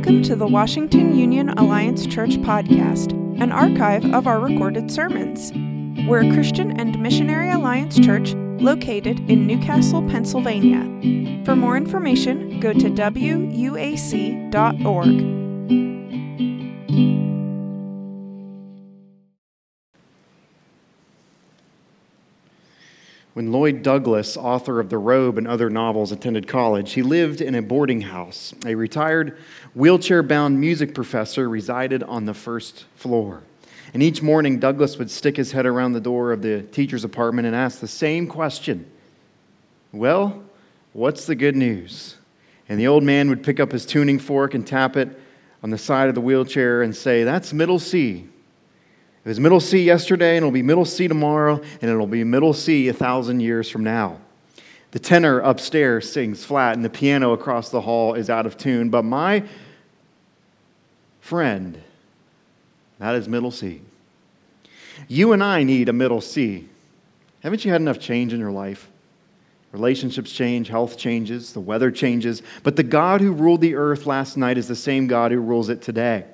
Welcome to the Washington Union Alliance Church podcast, an archive of our recorded sermons. We're a Christian and Missionary Alliance church located in New Castle, Pennsylvania. For more information, go to wuac.org. When Lloyd Douglas, author of The Robe and other novels, attended college, he lived in a boarding house. A retired, wheelchair bound music professor resided on the first floor. And each morning, Douglas would stick his head around the door of the teacher's apartment and ask the same question Well, what's the good news? And the old man would pick up his tuning fork and tap it on the side of the wheelchair and say, That's middle C. It was middle C yesterday, and it'll be middle C tomorrow, and it'll be middle C a thousand years from now. The tenor upstairs sings flat, and the piano across the hall is out of tune. But my friend, that is middle C. You and I need a middle C. Haven't you had enough change in your life? Relationships change, health changes, the weather changes, but the God who ruled the earth last night is the same God who rules it today.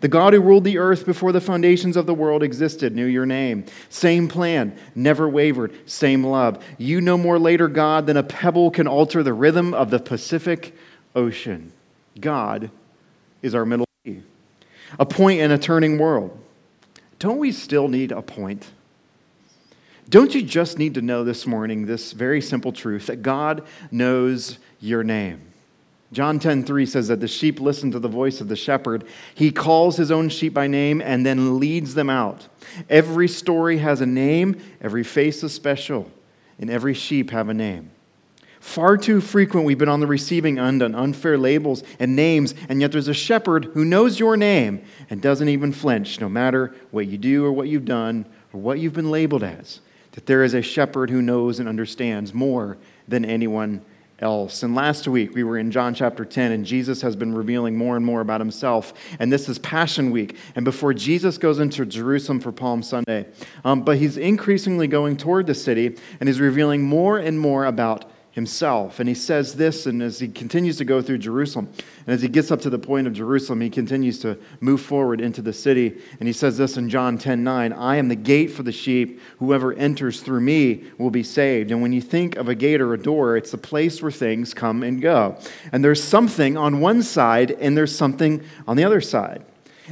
The God who ruled the earth before the foundations of the world existed knew your name. Same plan, never wavered, same love. You no more later God than a pebble can alter the rhythm of the Pacific Ocean. God is our middle key, a point in a turning world. Don't we still need a point? Don't you just need to know this morning this very simple truth that God knows your name? John 10:3 says that the sheep listen to the voice of the shepherd. He calls his own sheep by name and then leads them out. Every story has a name, every face is special, and every sheep have a name. Far too frequent we've been on the receiving end on unfair labels and names, and yet there's a shepherd who knows your name and doesn't even flinch, no matter what you do or what you've done or what you've been labeled as. That there is a shepherd who knows and understands more than anyone else. And last week we were in John chapter 10, and Jesus has been revealing more and more about himself. And this is Passion Week. And before Jesus goes into Jerusalem for Palm Sunday, um, but he's increasingly going toward the city and he's revealing more and more about himself. And he says this, and as he continues to go through Jerusalem, and as he gets up to the point of Jerusalem, he continues to move forward into the city. And he says this in John 10 9 I am the gate for the sheep. Whoever enters through me will be saved. And when you think of a gate or a door, it's the place where things come and go. And there's something on one side, and there's something on the other side.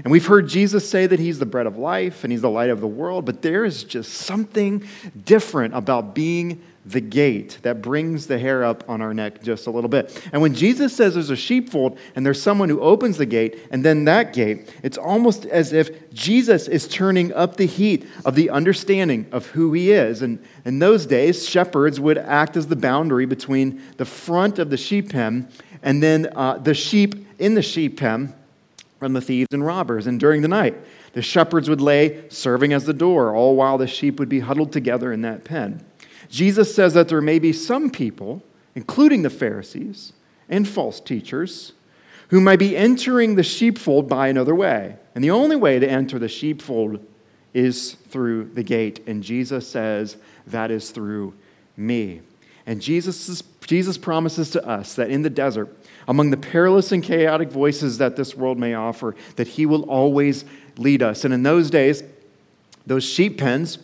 And we've heard Jesus say that he's the bread of life and he's the light of the world, but there is just something different about being the gate that brings the hair up on our neck just a little bit. And when Jesus says there's a sheepfold and there's someone who opens the gate and then that gate, it's almost as if Jesus is turning up the heat of the understanding of who he is. And in those days, shepherds would act as the boundary between the front of the sheep pen and then uh, the sheep in the sheep pen from the thieves and robbers. And during the night, the shepherds would lay serving as the door, all while the sheep would be huddled together in that pen. Jesus says that there may be some people, including the Pharisees and false teachers, who might be entering the sheepfold by another way. And the only way to enter the sheepfold is through the gate. And Jesus says, that is through me. And Jesus, Jesus promises to us that in the desert, among the perilous and chaotic voices that this world may offer, that he will always lead us. And in those days, those sheep pens,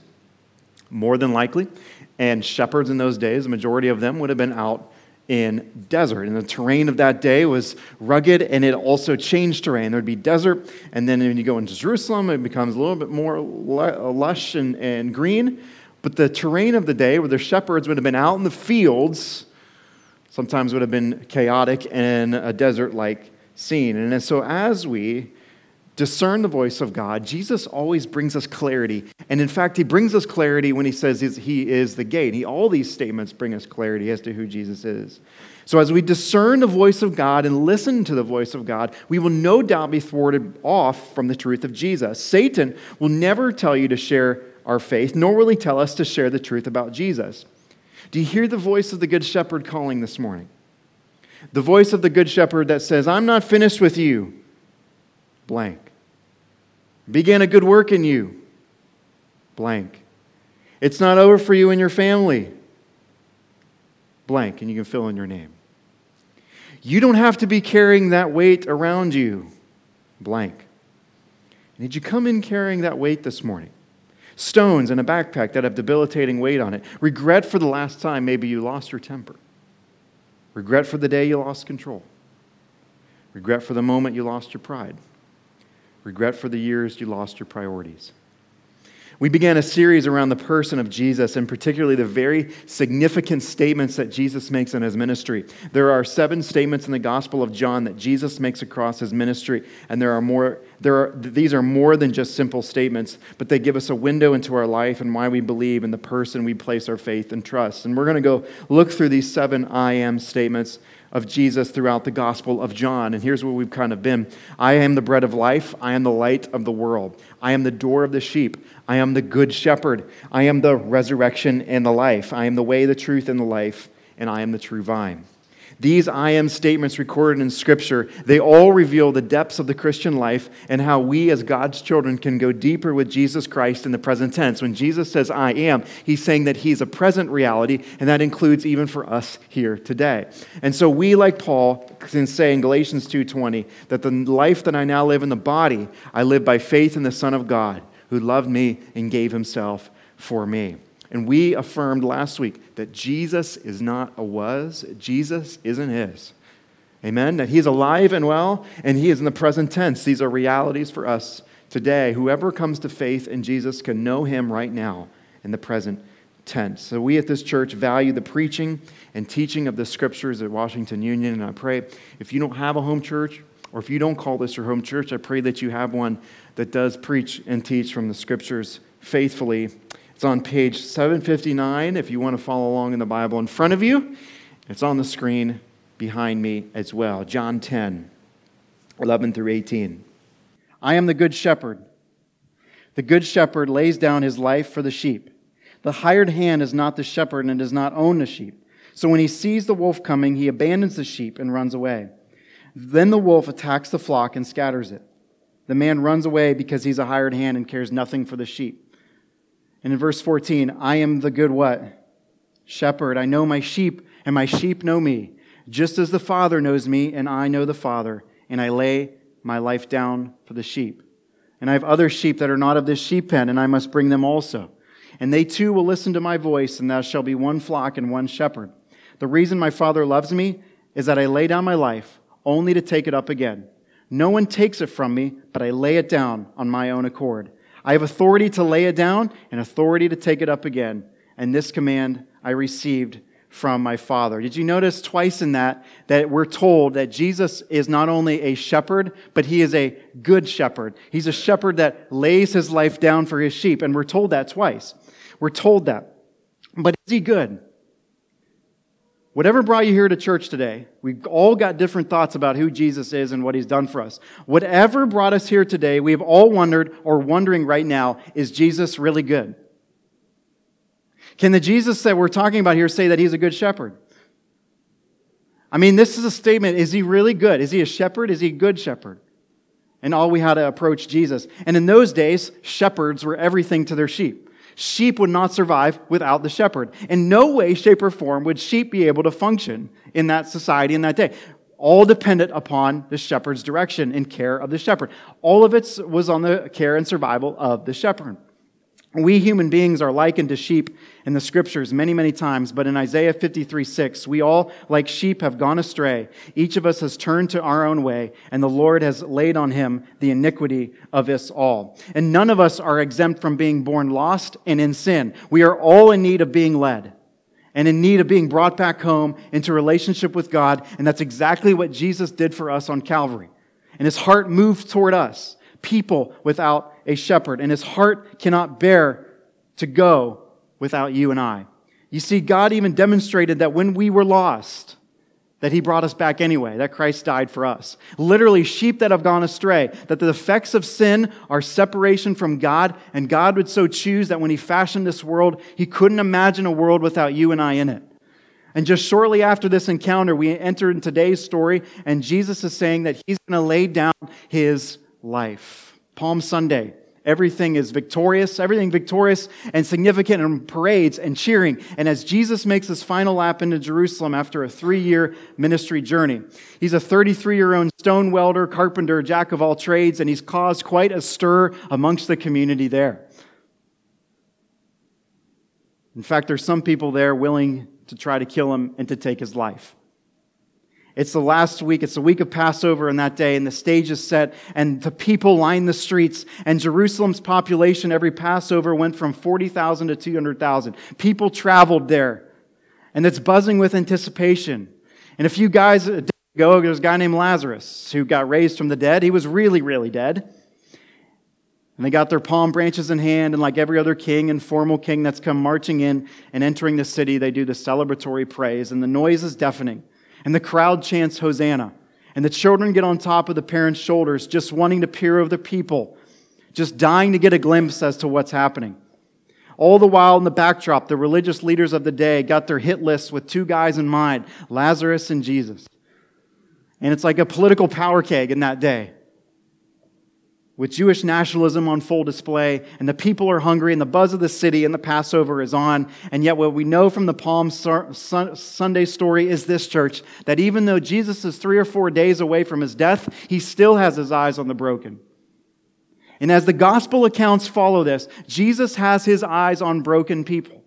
more than likely, and shepherds in those days, the majority of them would have been out in desert. And the terrain of that day was rugged and it also changed terrain. There'd be desert, and then when you go into Jerusalem, it becomes a little bit more lush and, and green. But the terrain of the day, where the shepherds would have been out in the fields, sometimes would have been chaotic and a desert like scene. And so as we discern the voice of God, Jesus always brings us clarity. And in fact, he brings us clarity when he says he is the gate. He, all these statements bring us clarity as to who Jesus is. So, as we discern the voice of God and listen to the voice of God, we will no doubt be thwarted off from the truth of Jesus. Satan will never tell you to share our faith, nor will he tell us to share the truth about Jesus. Do you hear the voice of the Good Shepherd calling this morning? The voice of the Good Shepherd that says, I'm not finished with you blank. Began a good work in you, blank. It's not over for you and your family, blank, and you can fill in your name. You don't have to be carrying that weight around you. Blank. And Did you come in carrying that weight this morning? Stones in a backpack that have debilitating weight on it. Regret for the last time maybe you lost your temper. Regret for the day you lost control. Regret for the moment you lost your pride. Regret for the years you lost your priorities. We began a series around the person of Jesus, and particularly the very significant statements that Jesus makes in his ministry. There are seven statements in the Gospel of John that Jesus makes across his ministry, and there are more. There are, these are more than just simple statements, but they give us a window into our life and why we believe in the person we place our faith and trust. And we're going to go look through these seven I am statements of Jesus throughout the Gospel of John. And here's where we've kind of been I am the bread of life. I am the light of the world. I am the door of the sheep. I am the good shepherd. I am the resurrection and the life. I am the way, the truth, and the life, and I am the true vine. These I am statements recorded in Scripture, they all reveal the depths of the Christian life and how we as God's children can go deeper with Jesus Christ in the present tense. When Jesus says I am, he's saying that he's a present reality, and that includes even for us here today. And so we, like Paul, can say in Galatians 2.20 that the life that I now live in the body, I live by faith in the Son of God who loved me and gave himself for me. And we affirmed last week that Jesus is not a was, Jesus isn't his. Amen? That he's alive and well, and he is in the present tense. These are realities for us today. Whoever comes to faith in Jesus can know him right now in the present tense. So we at this church value the preaching and teaching of the scriptures at Washington Union. And I pray if you don't have a home church, or if you don't call this your home church, I pray that you have one that does preach and teach from the scriptures faithfully. It's on page 759 if you want to follow along in the Bible in front of you. It's on the screen behind me as well. John 10, 11 through 18. I am the good shepherd. The good shepherd lays down his life for the sheep. The hired hand is not the shepherd and does not own the sheep. So when he sees the wolf coming, he abandons the sheep and runs away. Then the wolf attacks the flock and scatters it. The man runs away because he's a hired hand and cares nothing for the sheep. And in verse 14, I am the good what? Shepherd. I know my sheep, and my sheep know me, just as the Father knows me, and I know the Father, and I lay my life down for the sheep. And I have other sheep that are not of this sheep pen, and I must bring them also. And they too will listen to my voice, and there shall be one flock and one shepherd. The reason my Father loves me is that I lay down my life only to take it up again. No one takes it from me, but I lay it down on my own accord. I have authority to lay it down and authority to take it up again. And this command I received from my Father. Did you notice twice in that that we're told that Jesus is not only a shepherd, but he is a good shepherd. He's a shepherd that lays his life down for his sheep. And we're told that twice. We're told that. But is he good? Whatever brought you here to church today, we've all got different thoughts about who Jesus is and what he's done for us. Whatever brought us here today, we have all wondered or wondering right now, is Jesus really good? Can the Jesus that we're talking about here say that he's a good shepherd? I mean, this is a statement. Is he really good? Is he a shepherd? Is he a good shepherd? And all we had to approach Jesus. And in those days, shepherds were everything to their sheep. Sheep would not survive without the shepherd. In no way, shape, or form would sheep be able to function in that society in that day. All dependent upon the shepherd's direction and care of the shepherd. All of it was on the care and survival of the shepherd. We human beings are likened to sheep in the scriptures many, many times, but in Isaiah 53 6, we all, like sheep, have gone astray. Each of us has turned to our own way, and the Lord has laid on him the iniquity of us all. And none of us are exempt from being born lost and in sin. We are all in need of being led and in need of being brought back home into relationship with God, and that's exactly what Jesus did for us on Calvary. And his heart moved toward us, people without a shepherd, and his heart cannot bear to go without you and I. You see, God even demonstrated that when we were lost, that he brought us back anyway, that Christ died for us. Literally, sheep that have gone astray, that the effects of sin are separation from God, and God would so choose that when he fashioned this world, he couldn't imagine a world without you and I in it. And just shortly after this encounter, we enter in today's story, and Jesus is saying that he's going to lay down his life. Palm Sunday, Everything is victorious, everything victorious and significant and parades and cheering. And as Jesus makes his final lap into Jerusalem after a three year ministry journey, he's a 33 year old stone welder, carpenter, jack of all trades, and he's caused quite a stir amongst the community there. In fact, there's some people there willing to try to kill him and to take his life. It's the last week. It's the week of Passover in that day, and the stage is set, and the people line the streets. And Jerusalem's population every Passover went from 40,000 to 200,000. People traveled there, and it's buzzing with anticipation. And a few guys ago, there was a guy named Lazarus who got raised from the dead. He was really, really dead. And they got their palm branches in hand, and like every other king and formal king that's come marching in and entering the city, they do the celebratory praise, and the noise is deafening. And the crowd chants Hosanna. And the children get on top of the parents' shoulders, just wanting to peer over the people, just dying to get a glimpse as to what's happening. All the while, in the backdrop, the religious leaders of the day got their hit list with two guys in mind Lazarus and Jesus. And it's like a political power keg in that day with Jewish nationalism on full display, and the people are hungry, and the buzz of the city and the Passover is on. And yet, what we know from the Palm Sunday story is this, church, that even though Jesus is three or four days away from his death, he still has his eyes on the broken. And as the gospel accounts follow this, Jesus has his eyes on broken people.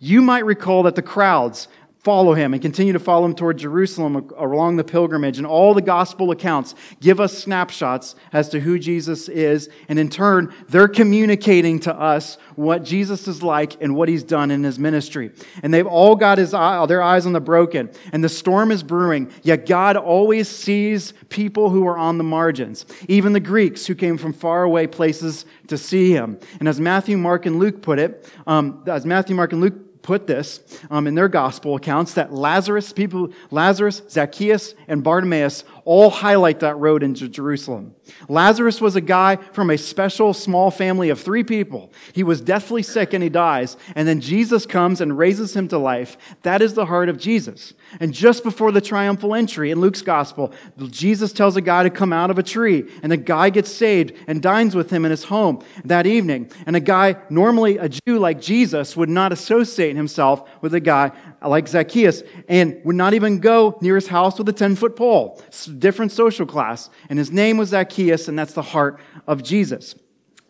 You might recall that the crowds follow him and continue to follow him toward Jerusalem along the pilgrimage. And all the gospel accounts give us snapshots as to who Jesus is. And in turn, they're communicating to us what Jesus is like and what he's done in his ministry. And they've all got his eye, their eyes on the broken. And the storm is brewing, yet God always sees people who are on the margins, even the Greeks who came from faraway places to see him. And as Matthew, Mark, and Luke put it, um, as Matthew, Mark, and Luke put this um, in their gospel accounts that Lazarus, people, Lazarus, Zacchaeus, and Bartimaeus all highlight that road into Jerusalem. Lazarus was a guy from a special small family of three people. He was deathly sick and he dies, and then Jesus comes and raises him to life. That is the heart of Jesus. And just before the triumphal entry in Luke's gospel, Jesus tells a guy to come out of a tree, and the guy gets saved and dines with him in his home that evening. And a guy, normally a Jew like Jesus, would not associate himself with a guy like Zacchaeus and would not even go near his house with a 10 foot pole. Different social class. And his name was Zacchaeus, and that's the heart of Jesus.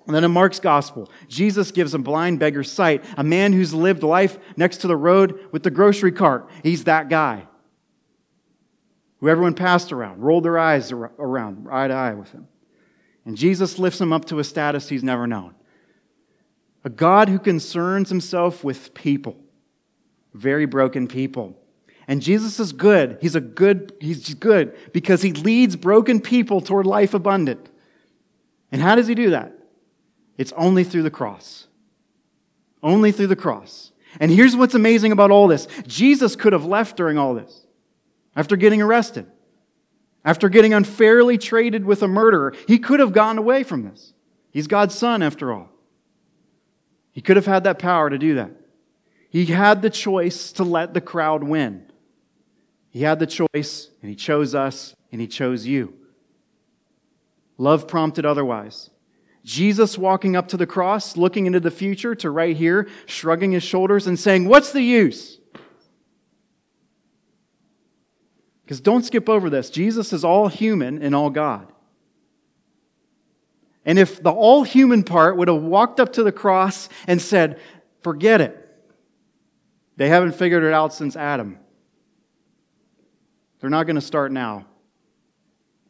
And then in Mark's gospel, Jesus gives a blind beggar sight, a man who's lived life next to the road with the grocery cart. He's that guy who everyone passed around, rolled their eyes around, eye to eye with him. And Jesus lifts him up to a status he's never known. A God who concerns himself with people very broken people. And Jesus is good. He's a good, he's good because he leads broken people toward life abundant. And how does he do that? It's only through the cross. Only through the cross. And here's what's amazing about all this Jesus could have left during all this after getting arrested, after getting unfairly traded with a murderer. He could have gotten away from this. He's God's son, after all. He could have had that power to do that. He had the choice to let the crowd win. He had the choice, and he chose us, and he chose you. Love prompted otherwise. Jesus walking up to the cross, looking into the future to right here, shrugging his shoulders and saying, What's the use? Because don't skip over this. Jesus is all human and all God. And if the all human part would have walked up to the cross and said, Forget it, they haven't figured it out since Adam. They're not going to start now.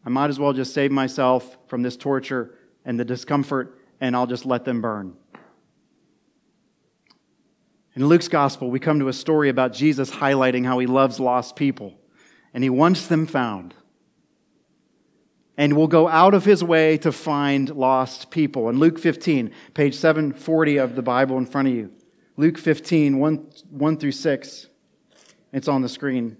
I might as well just save myself from this torture and the discomfort, and I'll just let them burn. In Luke's gospel, we come to a story about Jesus highlighting how he loves lost people, and he wants them found. And will go out of his way to find lost people. In Luke 15, page 740 of the Bible in front of you. Luke 15, 1, 1 through 6. It's on the screen.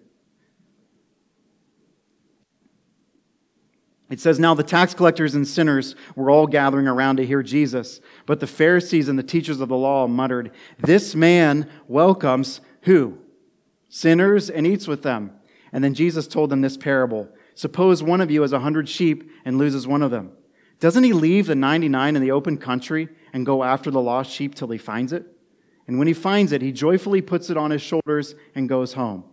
It says, Now the tax collectors and sinners were all gathering around to hear Jesus. But the Pharisees and the teachers of the law muttered, This man welcomes who? Sinners and eats with them. And then Jesus told them this parable Suppose one of you has a hundred sheep and loses one of them. Doesn't he leave the 99 in the open country and go after the lost sheep till he finds it? And when he finds it, he joyfully puts it on his shoulders and goes home.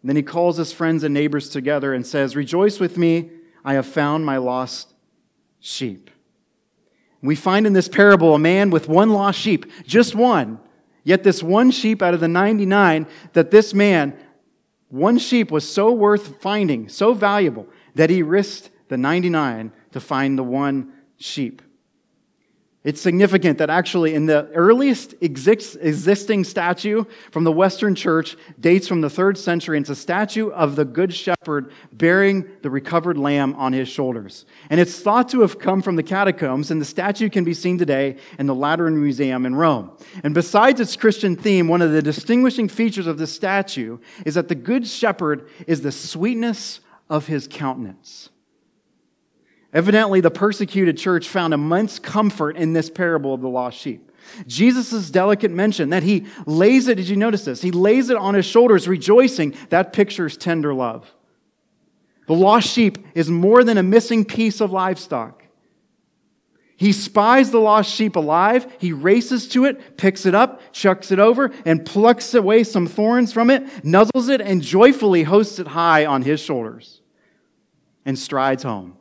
And then he calls his friends and neighbors together and says, Rejoice with me, I have found my lost sheep. We find in this parable a man with one lost sheep, just one. Yet, this one sheep out of the 99, that this man, one sheep was so worth finding, so valuable, that he risked the 99 to find the one sheep. It's significant that actually in the earliest existing statue from the Western Church dates from the third century. It's a statue of the Good Shepherd bearing the recovered lamb on his shoulders. And it's thought to have come from the catacombs, and the statue can be seen today in the Lateran Museum in Rome. And besides its Christian theme, one of the distinguishing features of this statue is that the Good Shepherd is the sweetness of his countenance. Evidently, the persecuted church found immense comfort in this parable of the lost sheep. Jesus' delicate mention that he lays it, did you notice this? He lays it on his shoulders, rejoicing. That pictures tender love. The lost sheep is more than a missing piece of livestock. He spies the lost sheep alive. He races to it, picks it up, chucks it over, and plucks away some thorns from it, nuzzles it, and joyfully hosts it high on his shoulders and strides home.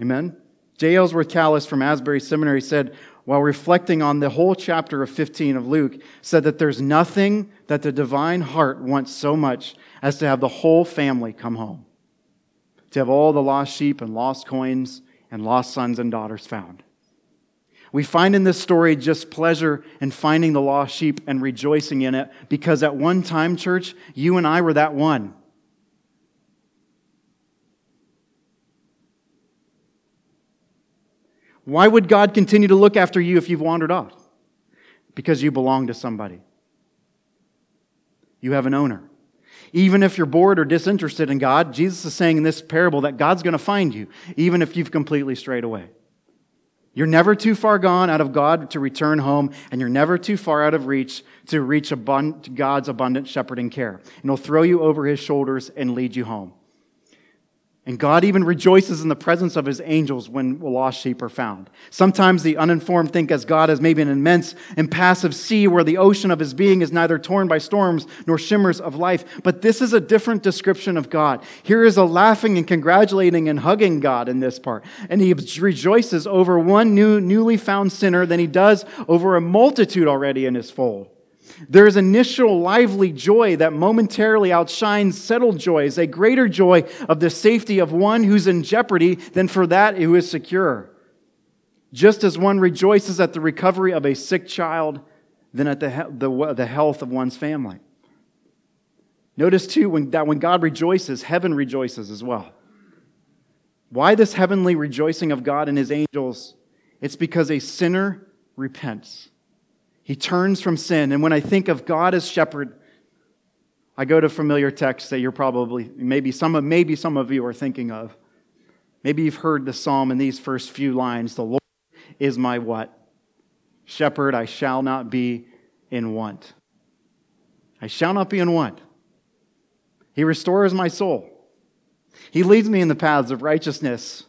Amen? J. Ellsworth Kalas from Asbury Seminary said, while reflecting on the whole chapter of 15 of Luke, said that there's nothing that the divine heart wants so much as to have the whole family come home, to have all the lost sheep and lost coins and lost sons and daughters found. We find in this story just pleasure in finding the lost sheep and rejoicing in it because at one time, church, you and I were that one. Why would God continue to look after you if you've wandered off? Because you belong to somebody. You have an owner. Even if you're bored or disinterested in God, Jesus is saying in this parable that God's going to find you, even if you've completely strayed away. You're never too far gone out of God to return home, and you're never too far out of reach to reach God's abundant shepherding care. And He'll throw you over His shoulders and lead you home. And God even rejoices in the presence of his angels when lost sheep are found. Sometimes the uninformed think as God as maybe an immense, impassive sea where the ocean of his being is neither torn by storms nor shimmers of life. But this is a different description of God. Here is a laughing and congratulating and hugging God in this part. And he rejoices over one new, newly found sinner than he does over a multitude already in his fold. There is initial lively joy that momentarily outshines settled joys, a greater joy of the safety of one who's in jeopardy than for that who is secure. Just as one rejoices at the recovery of a sick child than at the, the, the health of one's family. Notice too when, that when God rejoices, heaven rejoices as well. Why this heavenly rejoicing of God and his angels? It's because a sinner repents. He turns from sin. And when I think of God as shepherd, I go to familiar texts that you're probably, maybe some of, maybe some of you are thinking of. Maybe you've heard the psalm in these first few lines The Lord is my what? Shepherd, I shall not be in want. I shall not be in want. He restores my soul. He leads me in the paths of righteousness.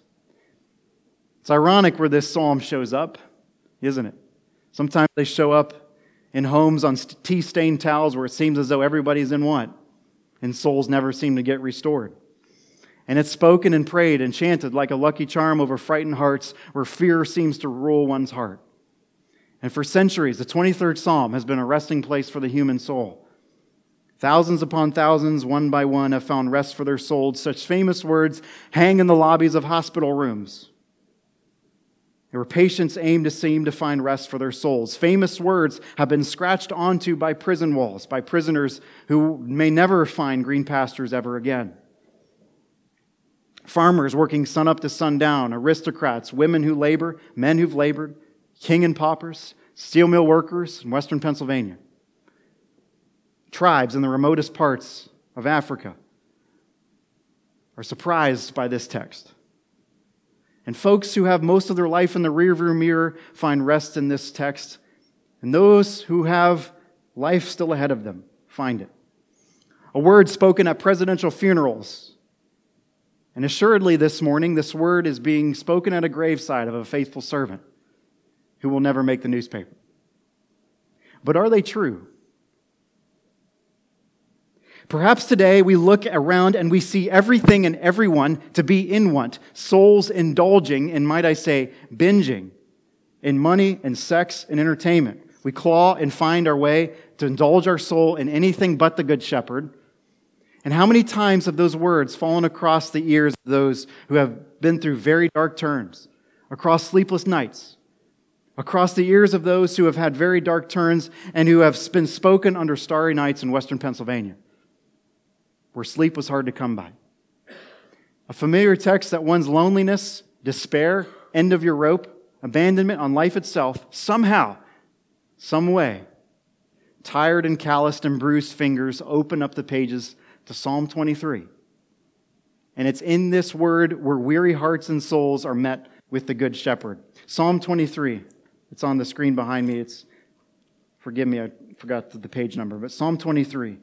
It's ironic where this psalm shows up, isn't it? Sometimes they show up in homes on tea stained towels where it seems as though everybody's in want, and souls never seem to get restored. And it's spoken and prayed and chanted like a lucky charm over frightened hearts where fear seems to rule one's heart. And for centuries, the 23rd Psalm has been a resting place for the human soul. Thousands upon thousands, one by one, have found rest for their souls. Such famous words hang in the lobbies of hospital rooms where patients aim to seem to find rest for their souls. Famous words have been scratched onto by prison walls, by prisoners who may never find green pastures ever again. Farmers working sun up to sundown, aristocrats, women who labor, men who've labored, king and paupers, steel mill workers in western Pennsylvania, tribes in the remotest parts of Africa are surprised by this text. And folks who have most of their life in the rearview mirror find rest in this text. And those who have life still ahead of them find it. A word spoken at presidential funerals And assuredly, this morning, this word is being spoken at a graveside of a faithful servant who will never make the newspaper. But are they true? Perhaps today we look around and we see everything and everyone to be in want, souls indulging, and might I say, binging in money and sex and entertainment. We claw and find our way to indulge our soul in anything but the Good Shepherd. And how many times have those words fallen across the ears of those who have been through very dark turns, across sleepless nights, across the ears of those who have had very dark turns and who have been spoken under starry nights in western Pennsylvania? Where sleep was hard to come by. A familiar text that one's loneliness, despair, end of your rope, abandonment on life itself, somehow, some way, tired and calloused and bruised fingers open up the pages to Psalm 23. And it's in this word where weary hearts and souls are met with the Good Shepherd. Psalm 23. It's on the screen behind me. It's, forgive me, I forgot the page number, but Psalm 23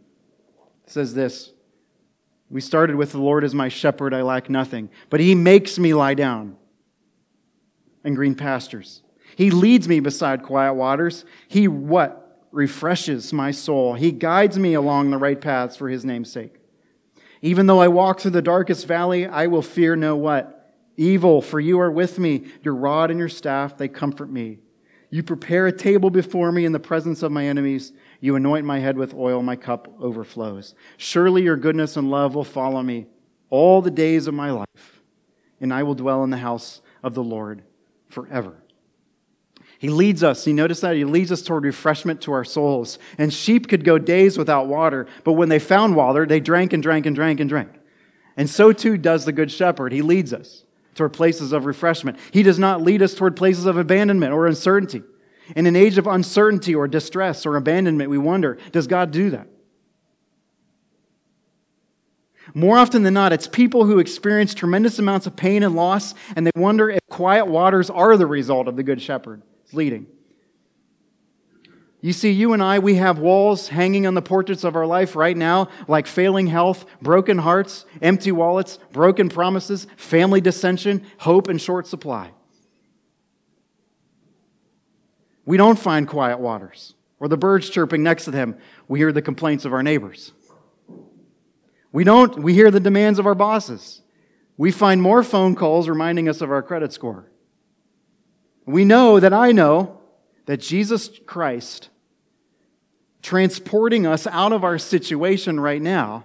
says this we started with, The Lord is my shepherd, I lack nothing. But he makes me lie down in green pastures. He leads me beside quiet waters. He what? Refreshes my soul. He guides me along the right paths for his name's sake. Even though I walk through the darkest valley, I will fear no what? Evil, for you are with me. Your rod and your staff, they comfort me. You prepare a table before me in the presence of my enemies. You anoint my head with oil, my cup overflows. Surely your goodness and love will follow me all the days of my life, and I will dwell in the house of the Lord forever. He leads us. You notice that? He leads us toward refreshment to our souls. And sheep could go days without water, but when they found water, they drank and drank and drank and drank. And so too does the Good Shepherd. He leads us toward places of refreshment. He does not lead us toward places of abandonment or uncertainty. In an age of uncertainty or distress or abandonment, we wonder does God do that? More often than not, it's people who experience tremendous amounts of pain and loss, and they wonder if quiet waters are the result of the Good Shepherd leading. You see, you and I, we have walls hanging on the portraits of our life right now, like failing health, broken hearts, empty wallets, broken promises, family dissension, hope, and short supply. We don't find quiet waters or the birds chirping next to them. We hear the complaints of our neighbors. We don't, we hear the demands of our bosses. We find more phone calls reminding us of our credit score. We know that I know that Jesus Christ transporting us out of our situation right now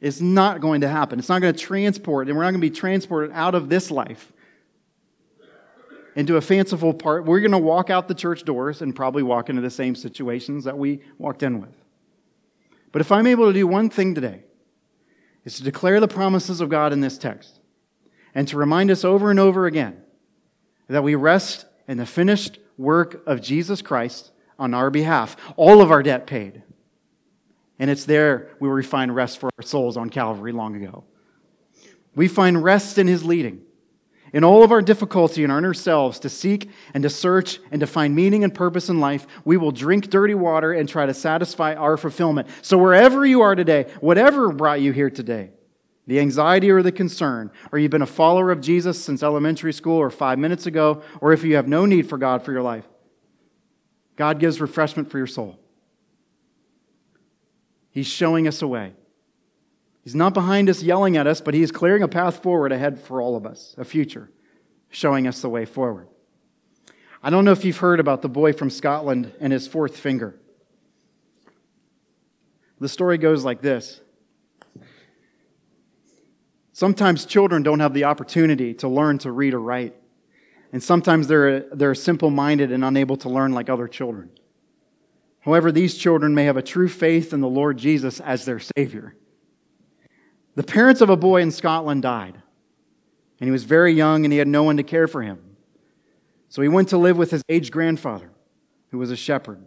is not going to happen. It's not going to transport, and we're not going to be transported out of this life into a fanciful part. We're going to walk out the church doors and probably walk into the same situations that we walked in with. But if I'm able to do one thing today, is to declare the promises of God in this text and to remind us over and over again that we rest in the finished work of Jesus Christ on our behalf, all of our debt paid. And it's there where we find rest for our souls on Calvary long ago. We find rest in his leading in all of our difficulty in our inner selves to seek and to search and to find meaning and purpose in life, we will drink dirty water and try to satisfy our fulfillment. So, wherever you are today, whatever brought you here today, the anxiety or the concern, or you've been a follower of Jesus since elementary school or five minutes ago, or if you have no need for God for your life, God gives refreshment for your soul. He's showing us a way. He's not behind us yelling at us, but He is clearing a path forward ahead for all of us, a future, showing us the way forward. I don't know if you've heard about the boy from Scotland and his fourth finger. The story goes like this Sometimes children don't have the opportunity to learn to read or write. And sometimes they're, they're simple minded and unable to learn like other children. However, these children may have a true faith in the Lord Jesus as their Savior. The parents of a boy in Scotland died, and he was very young and he had no one to care for him. So he went to live with his aged grandfather, who was a shepherd.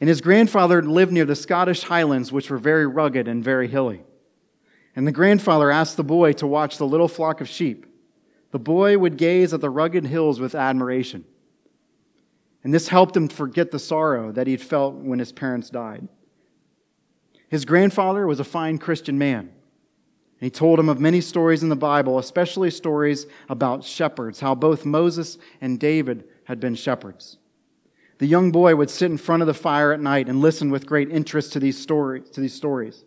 And his grandfather lived near the Scottish Highlands, which were very rugged and very hilly. And the grandfather asked the boy to watch the little flock of sheep. The boy would gaze at the rugged hills with admiration. And this helped him forget the sorrow that he'd felt when his parents died. His grandfather was a fine Christian man. And he told him of many stories in the Bible, especially stories about shepherds, how both Moses and David had been shepherds. The young boy would sit in front of the fire at night and listen with great interest to these stories. To these stories.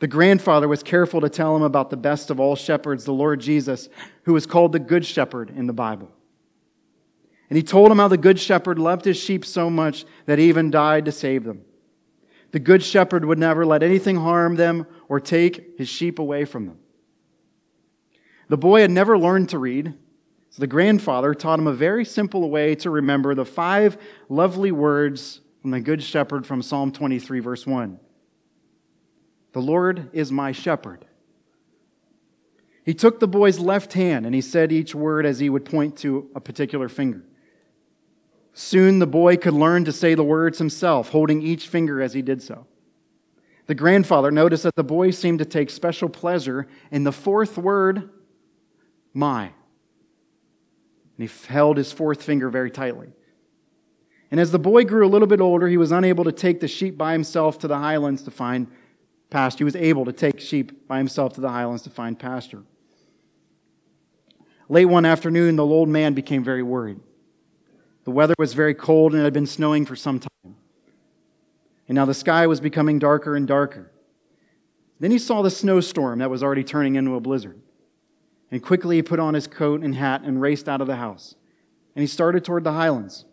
The grandfather was careful to tell him about the best of all shepherds, the Lord Jesus, who was called the Good Shepherd in the Bible. And he told him how the Good Shepherd loved his sheep so much that he even died to save them. The Good Shepherd would never let anything harm them or take his sheep away from them. The boy had never learned to read, so the grandfather taught him a very simple way to remember the five lovely words from the Good Shepherd from Psalm 23, verse 1. The Lord is my shepherd. He took the boy's left hand and he said each word as he would point to a particular finger. Soon the boy could learn to say the words himself, holding each finger as he did so. The grandfather noticed that the boy seemed to take special pleasure in the fourth word, my. And he held his fourth finger very tightly. And as the boy grew a little bit older, he was unable to take the sheep by himself to the highlands to find pasture. He was able to take sheep by himself to the highlands to find pasture. Late one afternoon, the old man became very worried. The weather was very cold and it had been snowing for some time. And now the sky was becoming darker and darker. Then he saw the snowstorm that was already turning into a blizzard. And quickly he put on his coat and hat and raced out of the house. And he started toward the highlands.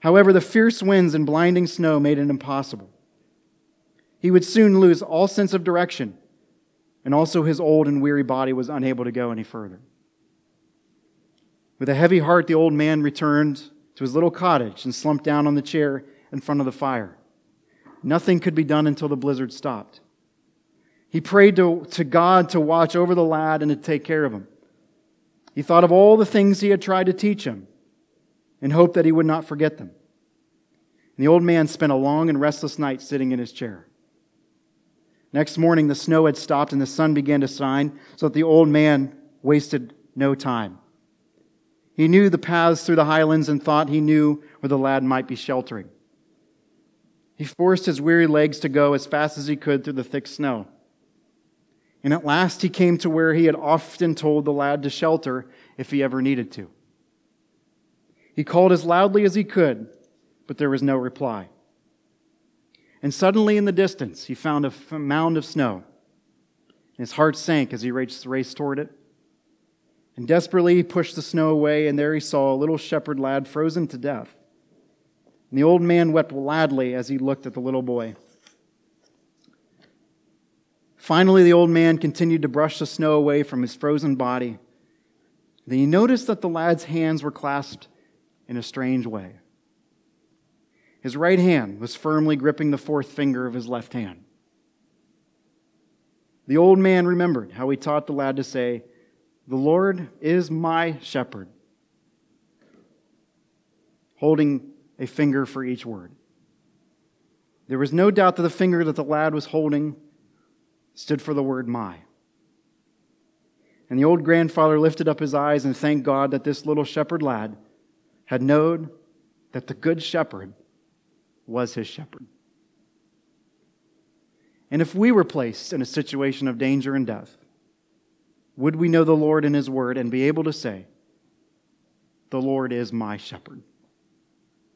However, the fierce winds and blinding snow made it impossible. He would soon lose all sense of direction, and also his old and weary body was unable to go any further. With a heavy heart, the old man returned to his little cottage and slumped down on the chair in front of the fire. Nothing could be done until the blizzard stopped. He prayed to, to God to watch over the lad and to take care of him. He thought of all the things he had tried to teach him and hoped that he would not forget them. And the old man spent a long and restless night sitting in his chair. Next morning, the snow had stopped and the sun began to shine, so that the old man wasted no time. He knew the paths through the highlands and thought he knew where the lad might be sheltering. He forced his weary legs to go as fast as he could through the thick snow. And at last he came to where he had often told the lad to shelter if he ever needed to. He called as loudly as he could, but there was no reply. And suddenly in the distance, he found a mound of snow. And His heart sank as he raced toward it. And desperately he pushed the snow away, and there he saw a little shepherd lad frozen to death. And the old man wept gladly as he looked at the little boy. Finally, the old man continued to brush the snow away from his frozen body. Then he noticed that the lad's hands were clasped in a strange way. His right hand was firmly gripping the fourth finger of his left hand. The old man remembered how he taught the lad to say, The Lord is my shepherd, holding a finger for each word. There was no doubt that the finger that the lad was holding stood for the word my. And the old grandfather lifted up his eyes and thanked God that this little shepherd lad had known that the good shepherd was his shepherd. And if we were placed in a situation of danger and death, would we know the Lord and his word and be able to say, The Lord is my shepherd?